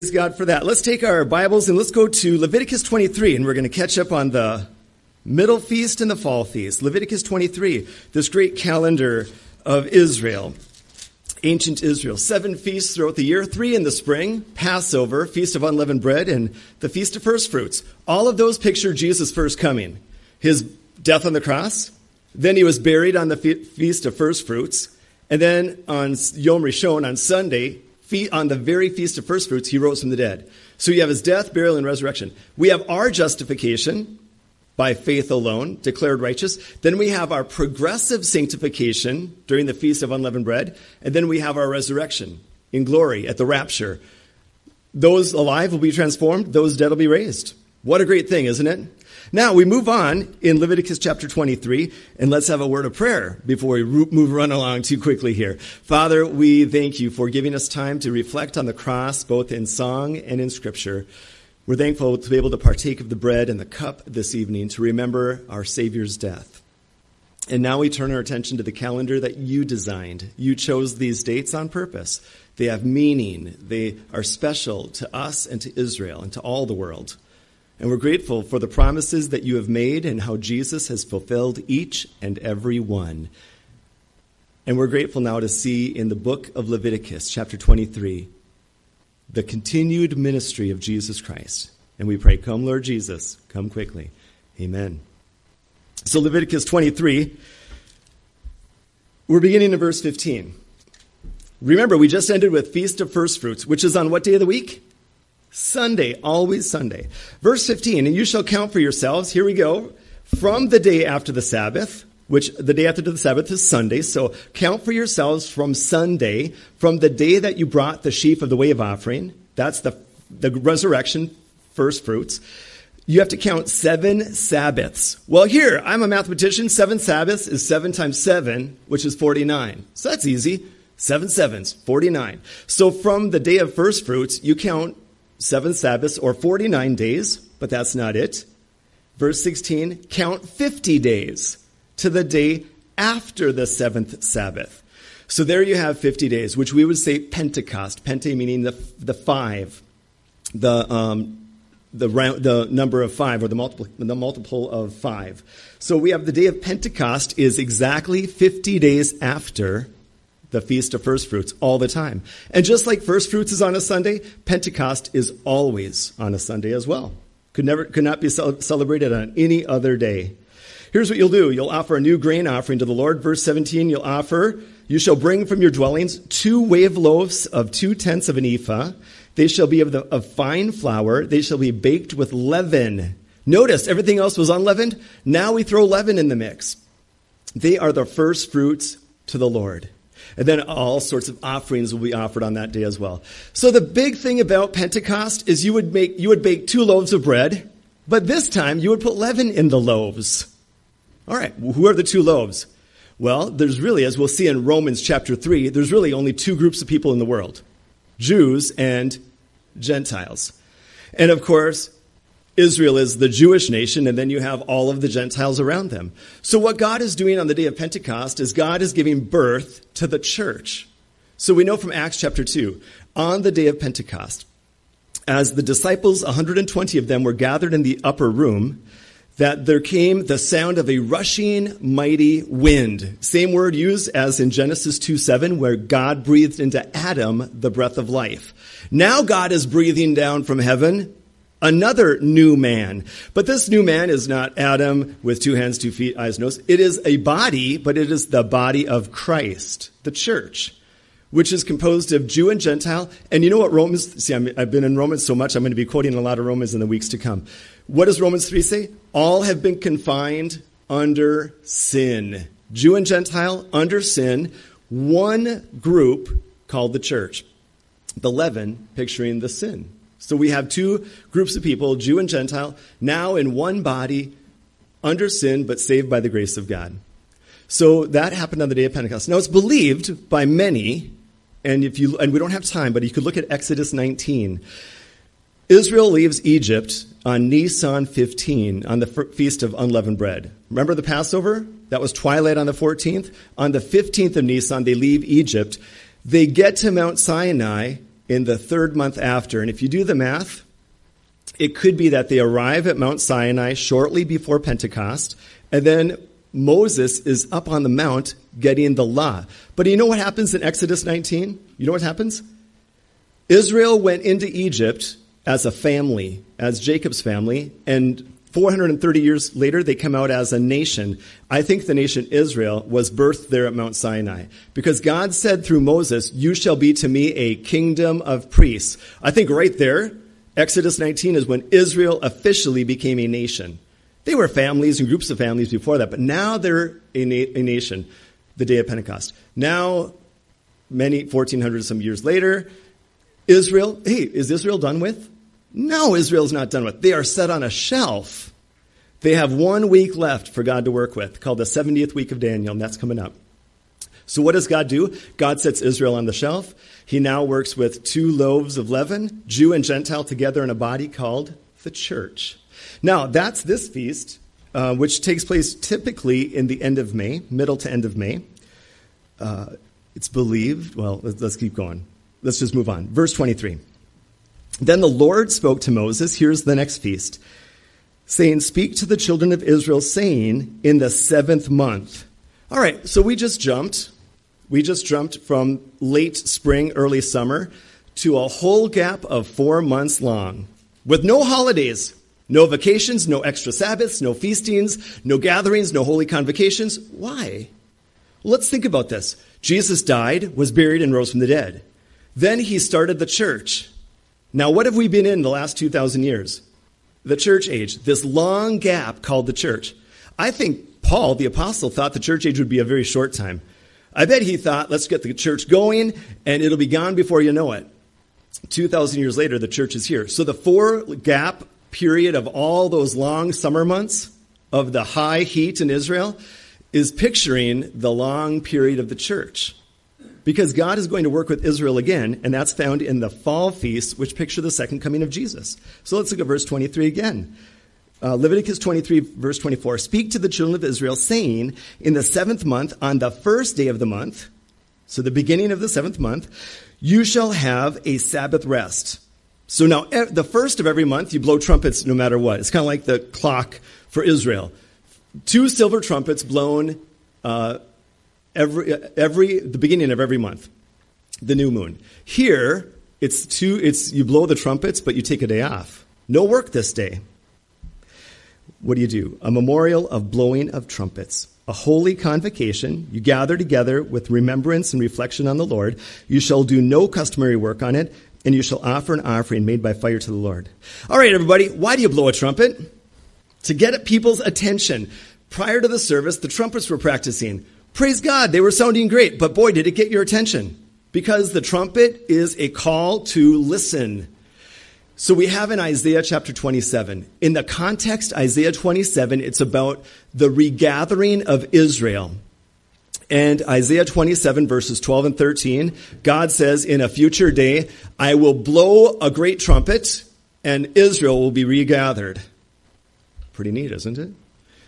Praise God for that. Let's take our Bibles and let's go to Leviticus 23, and we're going to catch up on the middle feast and the fall feast. Leviticus 23, this great calendar of Israel, ancient Israel. Seven feasts throughout the year, three in the spring Passover, Feast of Unleavened Bread, and the Feast of First Fruits. All of those picture Jesus' first coming, his death on the cross. Then he was buried on the Feast of First Fruits. And then on Yom Rishon, on Sunday, on the very feast of first fruits, he rose from the dead. So you have his death, burial, and resurrection. We have our justification by faith alone, declared righteous. Then we have our progressive sanctification during the feast of unleavened bread. And then we have our resurrection in glory at the rapture. Those alive will be transformed, those dead will be raised. What a great thing, isn't it? Now we move on in Leviticus chapter 23, and let's have a word of prayer before we move run along too quickly here. Father, we thank you for giving us time to reflect on the cross, both in song and in scripture. We're thankful to be able to partake of the bread and the cup this evening to remember our Savior's death. And now we turn our attention to the calendar that you designed. You chose these dates on purpose. They have meaning. They are special to us and to Israel and to all the world. And we're grateful for the promises that you have made and how Jesus has fulfilled each and every one. And we're grateful now to see in the book of Leviticus, chapter 23, the continued ministry of Jesus Christ. And we pray, Come, Lord Jesus, come quickly. Amen. So, Leviticus 23, we're beginning in verse 15. Remember, we just ended with Feast of First Fruits, which is on what day of the week? Sunday, always Sunday. Verse 15, and you shall count for yourselves, here we go, from the day after the Sabbath, which the day after the Sabbath is Sunday. So count for yourselves from Sunday, from the day that you brought the sheaf of the wave offering. That's the, the resurrection, first fruits. You have to count seven Sabbaths. Well, here, I'm a mathematician. Seven Sabbaths is seven times seven, which is 49. So that's easy. Seven sevens, 49. So from the day of first fruits, you count seven Sabbaths or 49 days, but that's not it. Verse 16, count 50 days to the day after the seventh Sabbath. So there you have 50 days, which we would say Pentecost. Pente meaning the, the five, the, um, the, round, the number of five or the multiple, the multiple of five. So we have the day of Pentecost is exactly 50 days after the Feast of First Fruits all the time. And just like First Fruits is on a Sunday, Pentecost is always on a Sunday as well. Could, never, could not be celebrated on any other day. Here's what you'll do. You'll offer a new grain offering to the Lord. Verse 17, you'll offer, you shall bring from your dwellings two wave loaves of two tenths of an ephah. They shall be of, the, of fine flour. They shall be baked with leaven. Notice everything else was unleavened. Now we throw leaven in the mix. They are the first fruits to the Lord. And then all sorts of offerings will be offered on that day as well. So the big thing about Pentecost is you would make, you would bake two loaves of bread, but this time you would put leaven in the loaves. All right, who are the two loaves? Well, there's really, as we'll see in Romans chapter 3, there's really only two groups of people in the world Jews and Gentiles. And of course, Israel is the Jewish nation, and then you have all of the Gentiles around them. So, what God is doing on the day of Pentecost is God is giving birth to the church. So, we know from Acts chapter 2, on the day of Pentecost, as the disciples, 120 of them, were gathered in the upper room, that there came the sound of a rushing mighty wind. Same word used as in Genesis 2 7, where God breathed into Adam the breath of life. Now God is breathing down from heaven another new man. But this new man is not Adam with two hands, two feet, eyes, nose. It is a body, but it is the body of Christ, the church, which is composed of Jew and Gentile. And you know what Romans, see, i have been in Romans so much, I'm going to be quoting a lot of Romans in the weeks to come. What does Romans 3 say? All have been confined under sin. Jew and Gentile under sin, one group called the church. The leaven picturing the sin so we have two groups of people, Jew and Gentile, now in one body, under sin, but saved by the grace of God. So that happened on the day of Pentecost. Now it's believed by many, and if you and we don't have time, but you could look at Exodus 19. Israel leaves Egypt on Nisan 15 on the feast of unleavened bread. Remember the Passover? That was twilight on the 14th. On the 15th of Nisan, they leave Egypt. They get to Mount Sinai in the third month after. And if you do the math, it could be that they arrive at Mount Sinai shortly before Pentecost, and then Moses is up on the mount getting the law. But you know what happens in Exodus 19? You know what happens? Israel went into Egypt as a family, as Jacob's family, and 430 years later, they come out as a nation. I think the nation Israel was birthed there at Mount Sinai because God said through Moses, You shall be to me a kingdom of priests. I think right there, Exodus 19 is when Israel officially became a nation. They were families and groups of families before that, but now they're a, na- a nation, the day of Pentecost. Now, many, 1400 some years later, Israel, hey, is Israel done with? No, Israel's not done with. They are set on a shelf. They have one week left for God to work with, called the 70th week of Daniel, and that's coming up. So, what does God do? God sets Israel on the shelf. He now works with two loaves of leaven, Jew and Gentile together in a body called the church. Now, that's this feast, uh, which takes place typically in the end of May, middle to end of May. Uh, it's believed, well, let's, let's keep going. Let's just move on. Verse 23. Then the Lord spoke to Moses, here's the next feast, saying, Speak to the children of Israel, saying, In the seventh month. All right, so we just jumped. We just jumped from late spring, early summer to a whole gap of four months long with no holidays, no vacations, no extra Sabbaths, no feastings, no gatherings, no holy convocations. Why? Let's think about this. Jesus died, was buried, and rose from the dead. Then he started the church. Now, what have we been in the last 2,000 years? The church age, this long gap called the church. I think Paul, the apostle, thought the church age would be a very short time. I bet he thought, let's get the church going, and it'll be gone before you know it. 2,000 years later, the church is here. So the four gap period of all those long summer months of the high heat in Israel is picturing the long period of the church because God is going to work with Israel again, and that's found in the fall feasts, which picture the second coming of Jesus. So let's look at verse 23 again. Uh, Leviticus 23, verse 24. Speak to the children of Israel, saying, In the seventh month, on the first day of the month, so the beginning of the seventh month, you shall have a Sabbath rest. So now, the first of every month, you blow trumpets no matter what. It's kind of like the clock for Israel. Two silver trumpets blown uh, every, every, the beginning of every month, the new moon. Here, it's two, it's, you blow the trumpets, but you take a day off. No work this day. What do you do? A memorial of blowing of trumpets, a holy convocation. You gather together with remembrance and reflection on the Lord. You shall do no customary work on it, and you shall offer an offering made by fire to the Lord. All right, everybody, why do you blow a trumpet? To get people's attention. Prior to the service, the trumpets were practicing. Praise God, they were sounding great, but boy, did it get your attention. Because the trumpet is a call to listen. So we have in Isaiah chapter 27. In the context, Isaiah 27, it's about the regathering of Israel. And Isaiah 27 verses 12 and 13, God says, in a future day, I will blow a great trumpet and Israel will be regathered. Pretty neat, isn't it?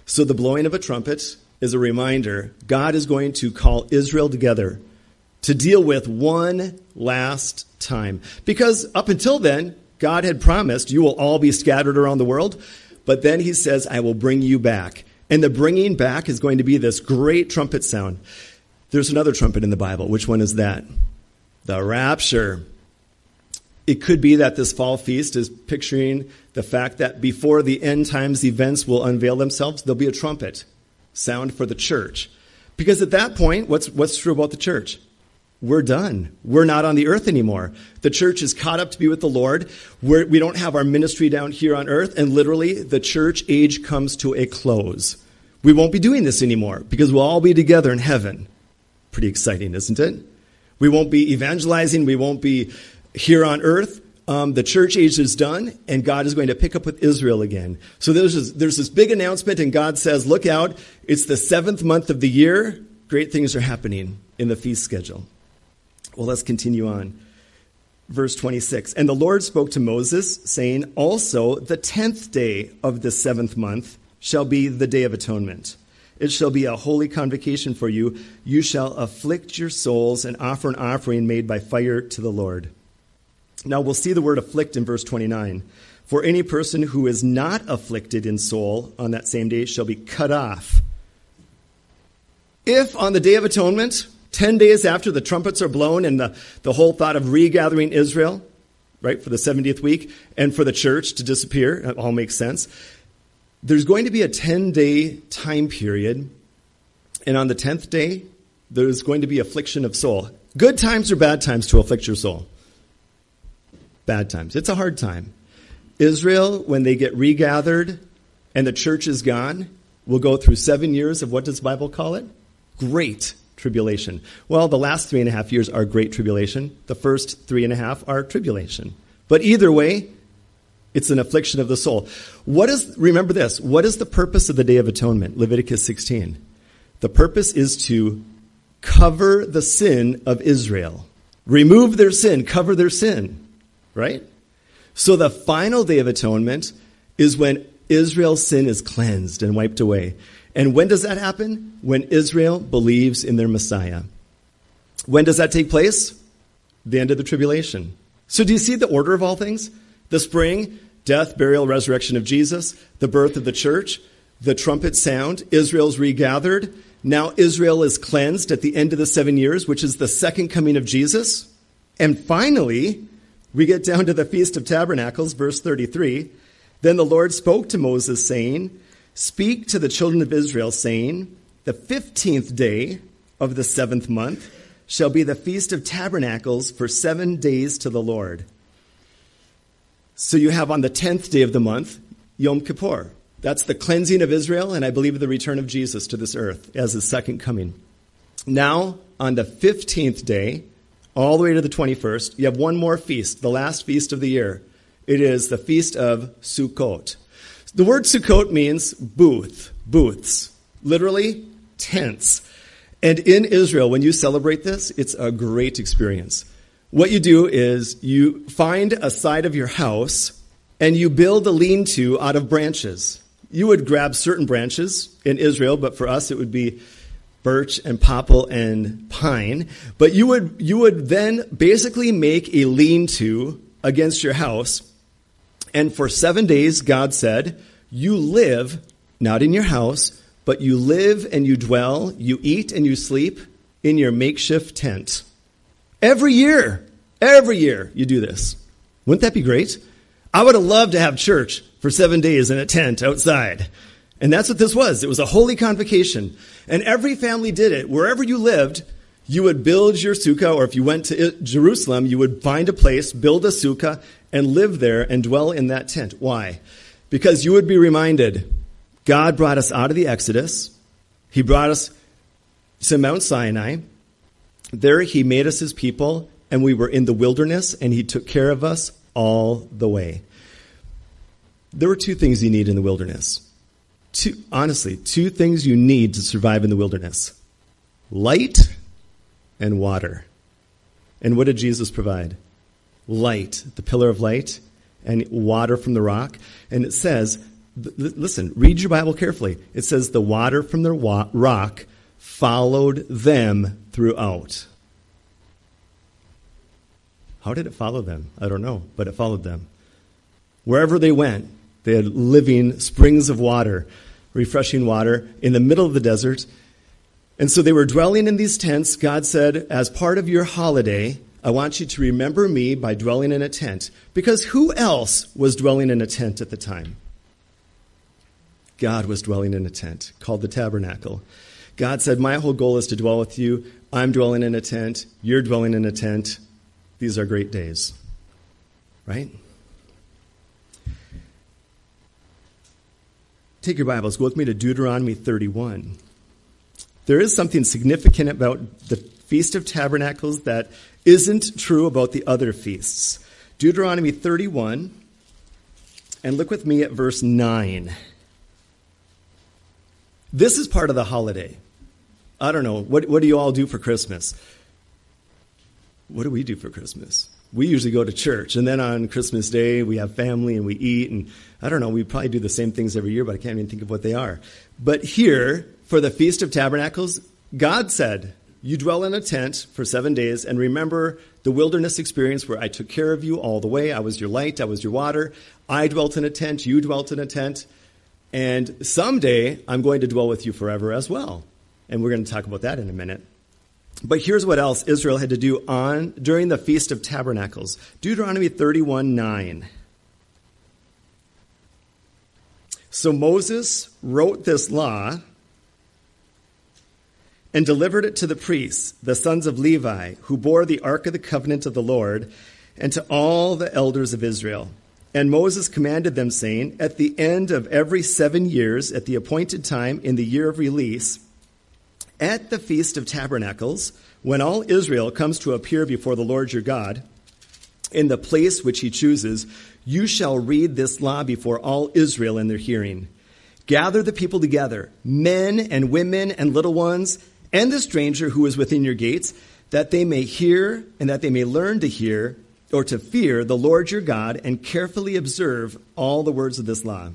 So the blowing of a trumpet is a reminder God is going to call Israel together to deal with one last time. Because up until then, God had promised you will all be scattered around the world, but then he says, I will bring you back. And the bringing back is going to be this great trumpet sound. There's another trumpet in the Bible. Which one is that? The rapture. It could be that this fall feast is picturing the fact that before the end times events will unveil themselves, there'll be a trumpet sound for the church. Because at that point, what's, what's true about the church? We're done. We're not on the earth anymore. The church is caught up to be with the Lord. We're, we do not have our ministry down here on earth, and literally, the church age comes to a close. We won't be doing this anymore because we'll all be together in heaven. Pretty exciting, isn't it? We won't be evangelizing. We won't be here on earth um, the church age is done, and God is going to pick up with Israel again. So there's this, there's this big announcement, and God says, Look out, it's the seventh month of the year. Great things are happening in the feast schedule. Well, let's continue on. Verse 26 And the Lord spoke to Moses, saying, Also, the tenth day of the seventh month shall be the day of atonement. It shall be a holy convocation for you. You shall afflict your souls and offer an offering made by fire to the Lord. Now we'll see the word afflict in verse 29. For any person who is not afflicted in soul on that same day shall be cut off. If on the Day of Atonement, 10 days after the trumpets are blown and the, the whole thought of regathering Israel, right, for the 70th week, and for the church to disappear, it all makes sense. There's going to be a 10 day time period, and on the 10th day, there's going to be affliction of soul. Good times or bad times to afflict your soul? Bad times. It's a hard time. Israel, when they get regathered and the church is gone, will go through seven years of what does Bible call it? Great tribulation. Well, the last three and a half years are great tribulation. The first three and a half are tribulation. But either way, it's an affliction of the soul. What is, remember this, what is the purpose of the Day of Atonement? Leviticus 16. The purpose is to cover the sin of Israel. Remove their sin, cover their sin, right? So the final Day of Atonement is when Israel's sin is cleansed and wiped away. And when does that happen? When Israel believes in their Messiah. When does that take place? The end of the tribulation. So do you see the order of all things? The spring, death, burial, resurrection of Jesus, the birth of the church, the trumpet sound, Israel's regathered. Now Israel is cleansed at the end of the seven years, which is the second coming of Jesus. And finally, we get down to the Feast of Tabernacles, verse 33. Then the Lord spoke to Moses, saying, Speak to the children of Israel, saying, The fifteenth day of the seventh month shall be the Feast of Tabernacles for seven days to the Lord. So you have on the tenth day of the month, Yom Kippur. That's the cleansing of Israel, and I believe the return of Jesus to this earth as his second coming. Now, on the 15th day, all the way to the 21st, you have one more feast, the last feast of the year. It is the feast of Sukkot. The word Sukkot means booth, booths, literally tents. And in Israel, when you celebrate this, it's a great experience. What you do is you find a side of your house and you build a lean to out of branches. You would grab certain branches in Israel, but for us it would be birch and popple and pine. But you would, you would then basically make a lean to against your house. And for seven days, God said, You live not in your house, but you live and you dwell, you eat and you sleep in your makeshift tent. Every year, every year you do this. Wouldn't that be great? I would have loved to have church for seven days in a tent outside. And that's what this was. It was a holy convocation. And every family did it. Wherever you lived, you would build your sukkah, or if you went to Jerusalem, you would find a place, build a sukkah, and live there and dwell in that tent. Why? Because you would be reminded God brought us out of the Exodus. He brought us to Mount Sinai. There he made us his people and we were in the wilderness, and He took care of us all the way. There were two things you need in the wilderness. Two, honestly, two things you need to survive in the wilderness light and water. And what did Jesus provide? Light, the pillar of light, and water from the rock. And it says, listen, read your Bible carefully. It says, the water from the rock followed them throughout. How did it follow them? I don't know, but it followed them. Wherever they went, they had living springs of water, refreshing water in the middle of the desert. And so they were dwelling in these tents. God said, as part of your holiday, I want you to remember me by dwelling in a tent. Because who else was dwelling in a tent at the time? God was dwelling in a tent called the tabernacle. God said, My whole goal is to dwell with you. I'm dwelling in a tent. You're dwelling in a tent. These are great days, right? Take your Bibles, go with me to Deuteronomy 31. There is something significant about the Feast of Tabernacles that isn't true about the other feasts. Deuteronomy 31, and look with me at verse 9. This is part of the holiday. I don't know. What, what do you all do for Christmas? what do we do for Christmas? We usually go to church, and then on Christmas Day, we have family and we eat. And I don't know, we probably do the same things every year, but I can't even think of what they are. But here, for the Feast of Tabernacles, God said, you dwell in a tent for seven days and remember the wilderness experience where I took care of you all the way. I was your light, I was your water. I dwelt in a tent, you dwelt in a tent. And someday I'm going to dwell with you forever as well. And we're going to talk about that in a minute. But here's what else Israel had to do on during the Feast of Tabernacles. Deuteronomy 31 9. So Moses wrote this law and delivered it to the priests, the sons of Levi, who bore the ark of the covenant of the Lord, and to all the elders of Israel. And Moses commanded them, saying, At the end of every seven years, at the appointed time in the year of release, at the Feast of Tabernacles, when all Israel comes to appear before the Lord your God, in the place which he chooses, you shall read this law before all Israel in their hearing. Gather the people together, men and women and little ones, and the stranger who is within your gates, that they may hear and that they may learn to hear or to fear the Lord your God and carefully observe all the words of this law.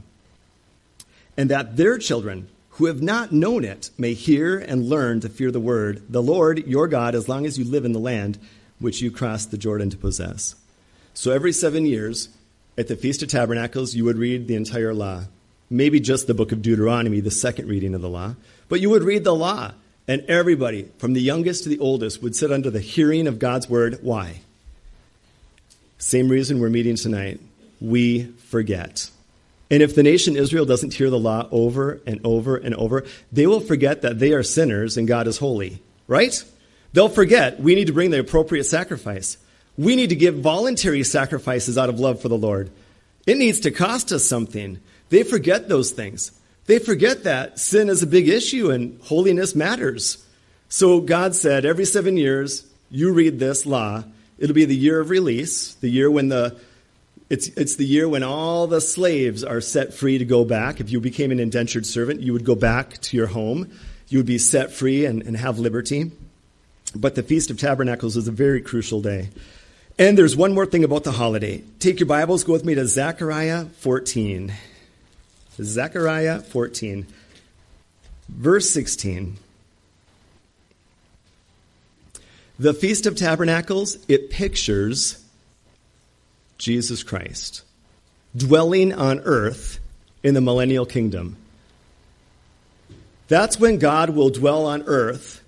And that their children who have not known it may hear and learn to fear the word, the Lord your God, as long as you live in the land which you crossed the Jordan to possess. So every seven years, at the Feast of Tabernacles, you would read the entire law. Maybe just the book of Deuteronomy, the second reading of the law. But you would read the law, and everybody, from the youngest to the oldest, would sit under the hearing of God's word. Why? Same reason we're meeting tonight. We forget. And if the nation Israel doesn't hear the law over and over and over, they will forget that they are sinners and God is holy, right? They'll forget we need to bring the appropriate sacrifice. We need to give voluntary sacrifices out of love for the Lord. It needs to cost us something. They forget those things. They forget that sin is a big issue and holiness matters. So God said, every seven years, you read this law. It'll be the year of release, the year when the it's, it's the year when all the slaves are set free to go back. If you became an indentured servant, you would go back to your home. You would be set free and, and have liberty. But the Feast of Tabernacles is a very crucial day. And there's one more thing about the holiday. Take your Bibles, go with me to Zechariah 14. Zechariah 14, verse 16. The Feast of Tabernacles, it pictures Jesus Christ dwelling on earth in the millennial kingdom. That's when God will dwell on earth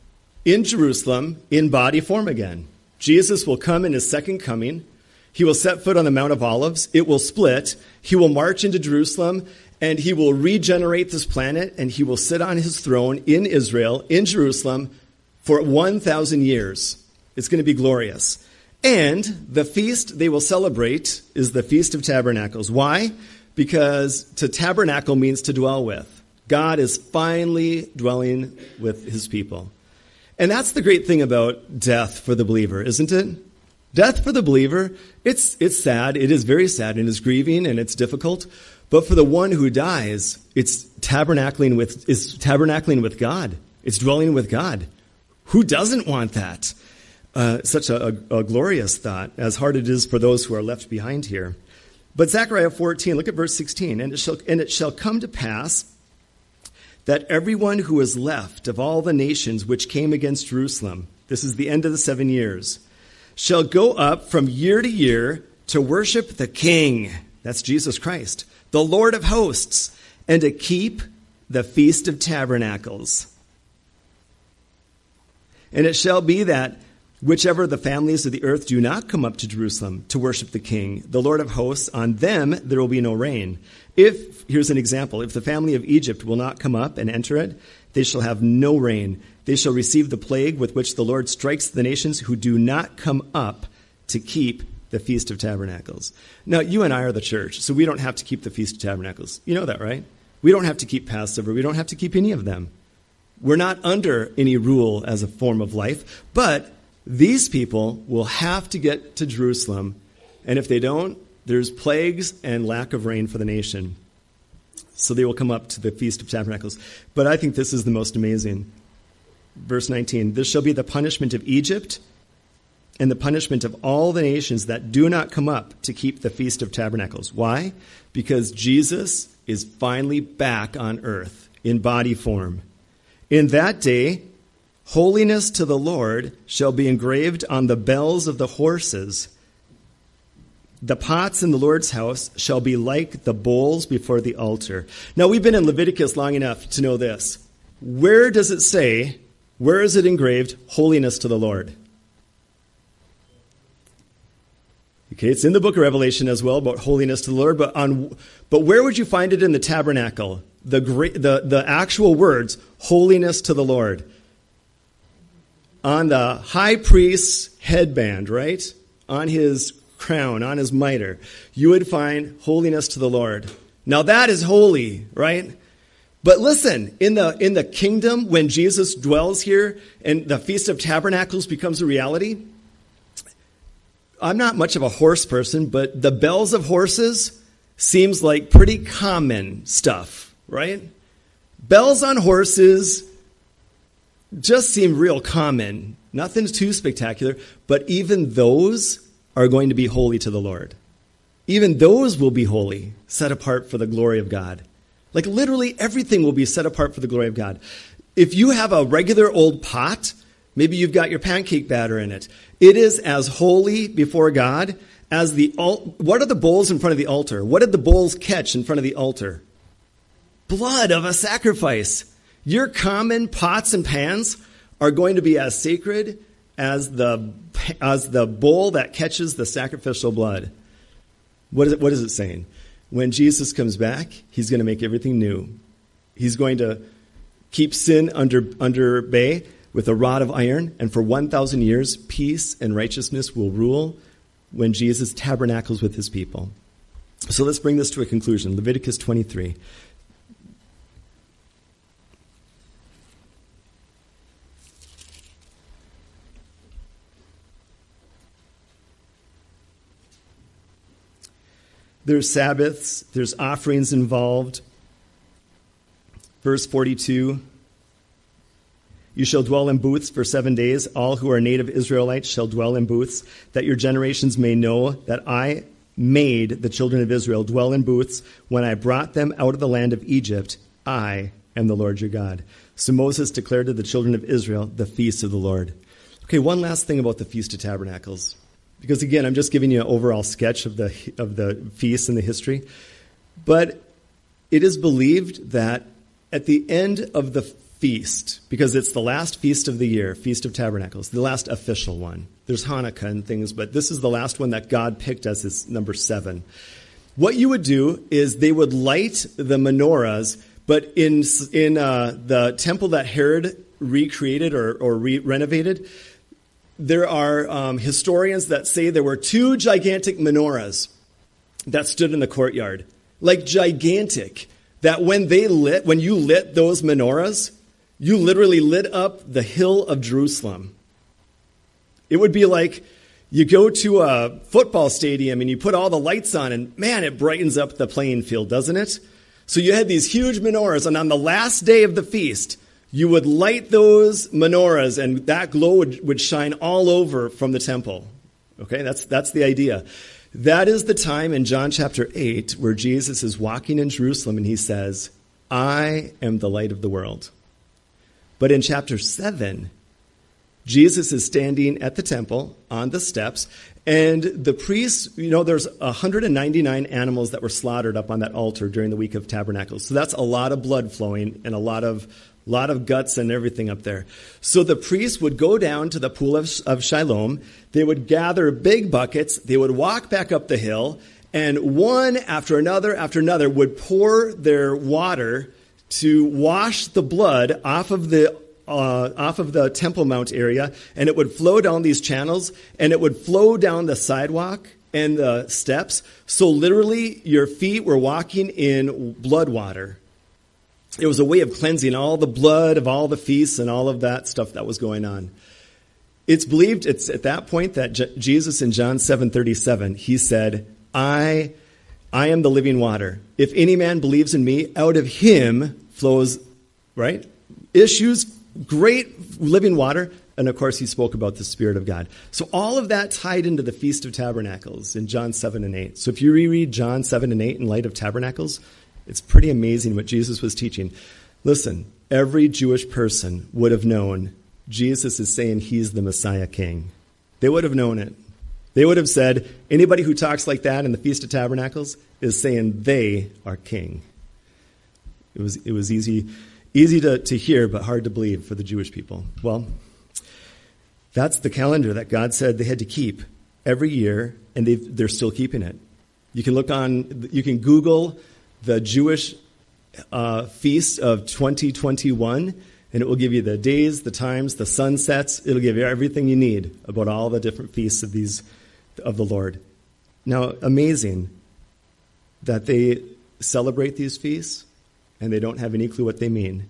in Jerusalem in body form again. Jesus will come in his second coming. He will set foot on the Mount of Olives. It will split. He will march into Jerusalem and he will regenerate this planet and he will sit on his throne in Israel, in Jerusalem, for 1,000 years. It's going to be glorious. And the feast they will celebrate is the Feast of Tabernacles. Why? Because to tabernacle means to dwell with. God is finally dwelling with his people. And that's the great thing about death for the believer, isn't it? Death for the believer, it's, it's sad. It is very sad and it's grieving and it's difficult. But for the one who dies, it's tabernacling with, is tabernacling with God. It's dwelling with God. Who doesn't want that? Uh, such a, a, a, glorious thought, as hard it is for those who are left behind here. But Zechariah 14, look at verse 16. And it shall, and it shall come to pass that everyone who is left of all the nations which came against Jerusalem, this is the end of the seven years, shall go up from year to year to worship the King, that's Jesus Christ, the Lord of hosts, and to keep the Feast of Tabernacles. And it shall be that Whichever the families of the earth do not come up to Jerusalem to worship the King, the Lord of hosts, on them there will be no rain. If, here's an example, if the family of Egypt will not come up and enter it, they shall have no rain. They shall receive the plague with which the Lord strikes the nations who do not come up to keep the Feast of Tabernacles. Now, you and I are the church, so we don't have to keep the Feast of Tabernacles. You know that, right? We don't have to keep Passover. We don't have to keep any of them. We're not under any rule as a form of life, but these people will have to get to Jerusalem, and if they don't, there's plagues and lack of rain for the nation. So they will come up to the Feast of Tabernacles. But I think this is the most amazing. Verse 19 This shall be the punishment of Egypt and the punishment of all the nations that do not come up to keep the Feast of Tabernacles. Why? Because Jesus is finally back on earth in body form. In that day, Holiness to the Lord shall be engraved on the bells of the horses. The pots in the Lord's house shall be like the bowls before the altar. Now, we've been in Leviticus long enough to know this. Where does it say, where is it engraved, holiness to the Lord? Okay, it's in the book of Revelation as well about holiness to the Lord, but on but where would you find it in the tabernacle? The the, the actual words, holiness to the Lord. On the high priest's headband, right? On his crown, on his mitre, you would find holiness to the Lord. Now that is holy, right? But listen, in the in the kingdom when Jesus dwells here and the feast of tabernacles becomes a reality, I'm not much of a horse person, but the bells of horses seems like pretty common stuff, right? Bells on horses just seem real common. Nothing too spectacular, but even those are going to be holy to the Lord. Even those will be holy, set apart for the glory of God. Like literally everything will be set apart for the glory of God. If you have a regular old pot, maybe you've got your pancake batter in it. It is as holy before God as the what are the bowls in front of the altar? What did the bowls catch in front of the altar? Blood of a sacrifice. Your common pots and pans are going to be as sacred as the as the bowl that catches the sacrificial blood. What is it, what is it saying? When Jesus comes back, he's going to make everything new. He's going to keep sin under under bay with a rod of iron, and for 1,000 years, peace and righteousness will rule when Jesus tabernacles with his people. So let's bring this to a conclusion. Leviticus 23. There's Sabbaths, there's offerings involved. Verse 42 you shall dwell in booths for seven days. All who are native Israelites shall dwell in booths, that your generations may know that I made the children of Israel dwell in booths when I brought them out of the land of Egypt. I am the Lord your God. So Moses declared to the children of Israel the feast of the Lord. Okay, one last thing about the Feast of Tabernacles. Because again, I'm just giving you an overall sketch of the, of the feast and the history. But it is believed that at the end of the feast because it's the last feast of the year, Feast of Tabernacles, the last official one. There's Hanukkah and things, but this is the last one that God picked as his number seven. What you would do is they would light the menorahs, but in, in uh, the temple that Herod recreated or, or re- renovated, there are um, historians that say there were two gigantic menorahs that stood in the courtyard. Like gigantic. That when they lit, when you lit those menorahs, you literally lit up the hill of Jerusalem. It would be like you go to a football stadium and you put all the lights on, and man, it brightens up the playing field, doesn't it? So you had these huge menorahs, and on the last day of the feast, you would light those menorahs, and that glow would, would shine all over from the temple. Okay, that's, that's the idea. That is the time in John chapter 8 where Jesus is walking in Jerusalem and he says, I am the light of the world. But in chapter 7, Jesus is standing at the temple on the steps, and the priests, you know, there's 199 animals that were slaughtered up on that altar during the week of tabernacles. So that's a lot of blood flowing and a lot of lot of guts and everything up there. So the priests would go down to the pool of, of Siloam. They would gather big buckets. They would walk back up the hill, and one after another after another would pour their water to wash the blood off of the uh, off of the Temple Mount area, and it would flow down these channels, and it would flow down the sidewalk and the steps. So literally, your feet were walking in blood water. It was a way of cleansing all the blood of all the feasts and all of that stuff that was going on. It's believed it's at that point that J- Jesus in John 7:37 he said, "I I am the living water. If any man believes in me, out of him flows, right? Issues, great living water. And of course, he spoke about the Spirit of God. So all of that tied into the Feast of Tabernacles in John 7 and 8. So if you reread John 7 and 8 in light of Tabernacles, it's pretty amazing what Jesus was teaching. Listen, every Jewish person would have known Jesus is saying he's the Messiah King. They would have known it. They would have said, anybody who talks like that in the Feast of Tabernacles is saying they are king. It was, it was easy, easy to, to hear, but hard to believe for the Jewish people. Well, that's the calendar that God said they had to keep every year, and they're still keeping it. You can look on, you can Google the Jewish uh, feast of 2021, and it will give you the days, the times, the sunsets. It'll give you everything you need about all the different feasts of these of the Lord. Now, amazing that they celebrate these feasts and they don't have any clue what they mean.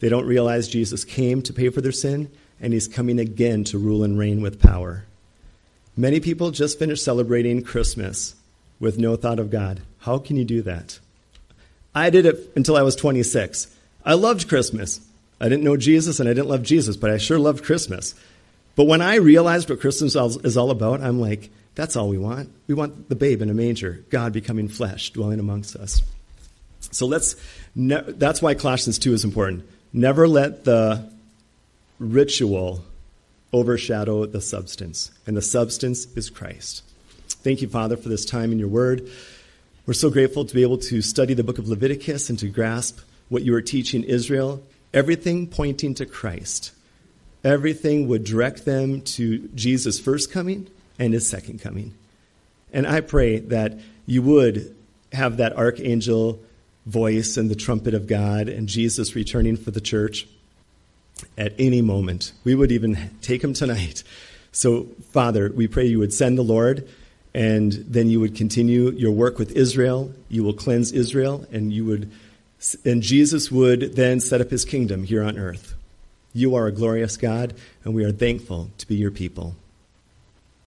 They don't realize Jesus came to pay for their sin and he's coming again to rule and reign with power. Many people just finished celebrating Christmas with no thought of God. How can you do that? I did it until I was 26. I loved Christmas. I didn't know Jesus and I didn't love Jesus, but I sure loved Christmas. But when I realized what Christmas is all about, I'm like, that's all we want. We want the babe in a manger, God becoming flesh, dwelling amongst us. So let's, ne- that's why Colossians 2 is important. Never let the ritual overshadow the substance, and the substance is Christ. Thank you, Father, for this time in your word. We're so grateful to be able to study the book of Leviticus and to grasp what you are teaching Israel, everything pointing to Christ. Everything would direct them to Jesus' first coming and his second coming. And I pray that you would have that archangel voice and the trumpet of God and Jesus returning for the church at any moment. We would even take him tonight. So, Father, we pray you would send the Lord and then you would continue your work with Israel. You will cleanse Israel and you would and Jesus would then set up his kingdom here on earth. You are a glorious God and we are thankful to be your people.